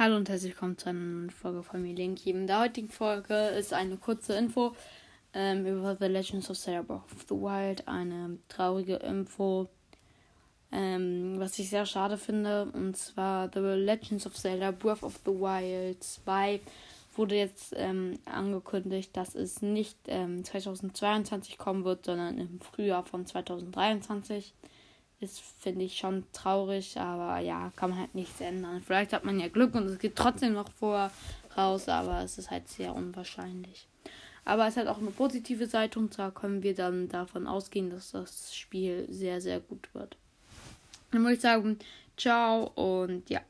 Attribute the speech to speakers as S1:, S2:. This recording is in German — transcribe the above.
S1: Hallo und herzlich willkommen zu einer neuen Folge von mir, Link. In der heutigen Folge ist eine kurze Info ähm, über The Legends of Zelda Breath of the Wild. Eine traurige Info, ähm, was ich sehr schade finde. Und zwar The Legends of Zelda Breath of the Wild 2 wurde jetzt ähm, angekündigt, dass es nicht 2022 ähm, kommen wird, sondern im Frühjahr von 2023 ist, finde ich, schon traurig, aber ja, kann man halt nichts ändern. Vielleicht hat man ja Glück und es geht trotzdem noch vor raus, aber es ist halt sehr unwahrscheinlich. Aber es hat auch eine positive Seite und zwar können wir dann davon ausgehen, dass das Spiel sehr, sehr gut wird. Dann würde ich sagen, ciao und ja.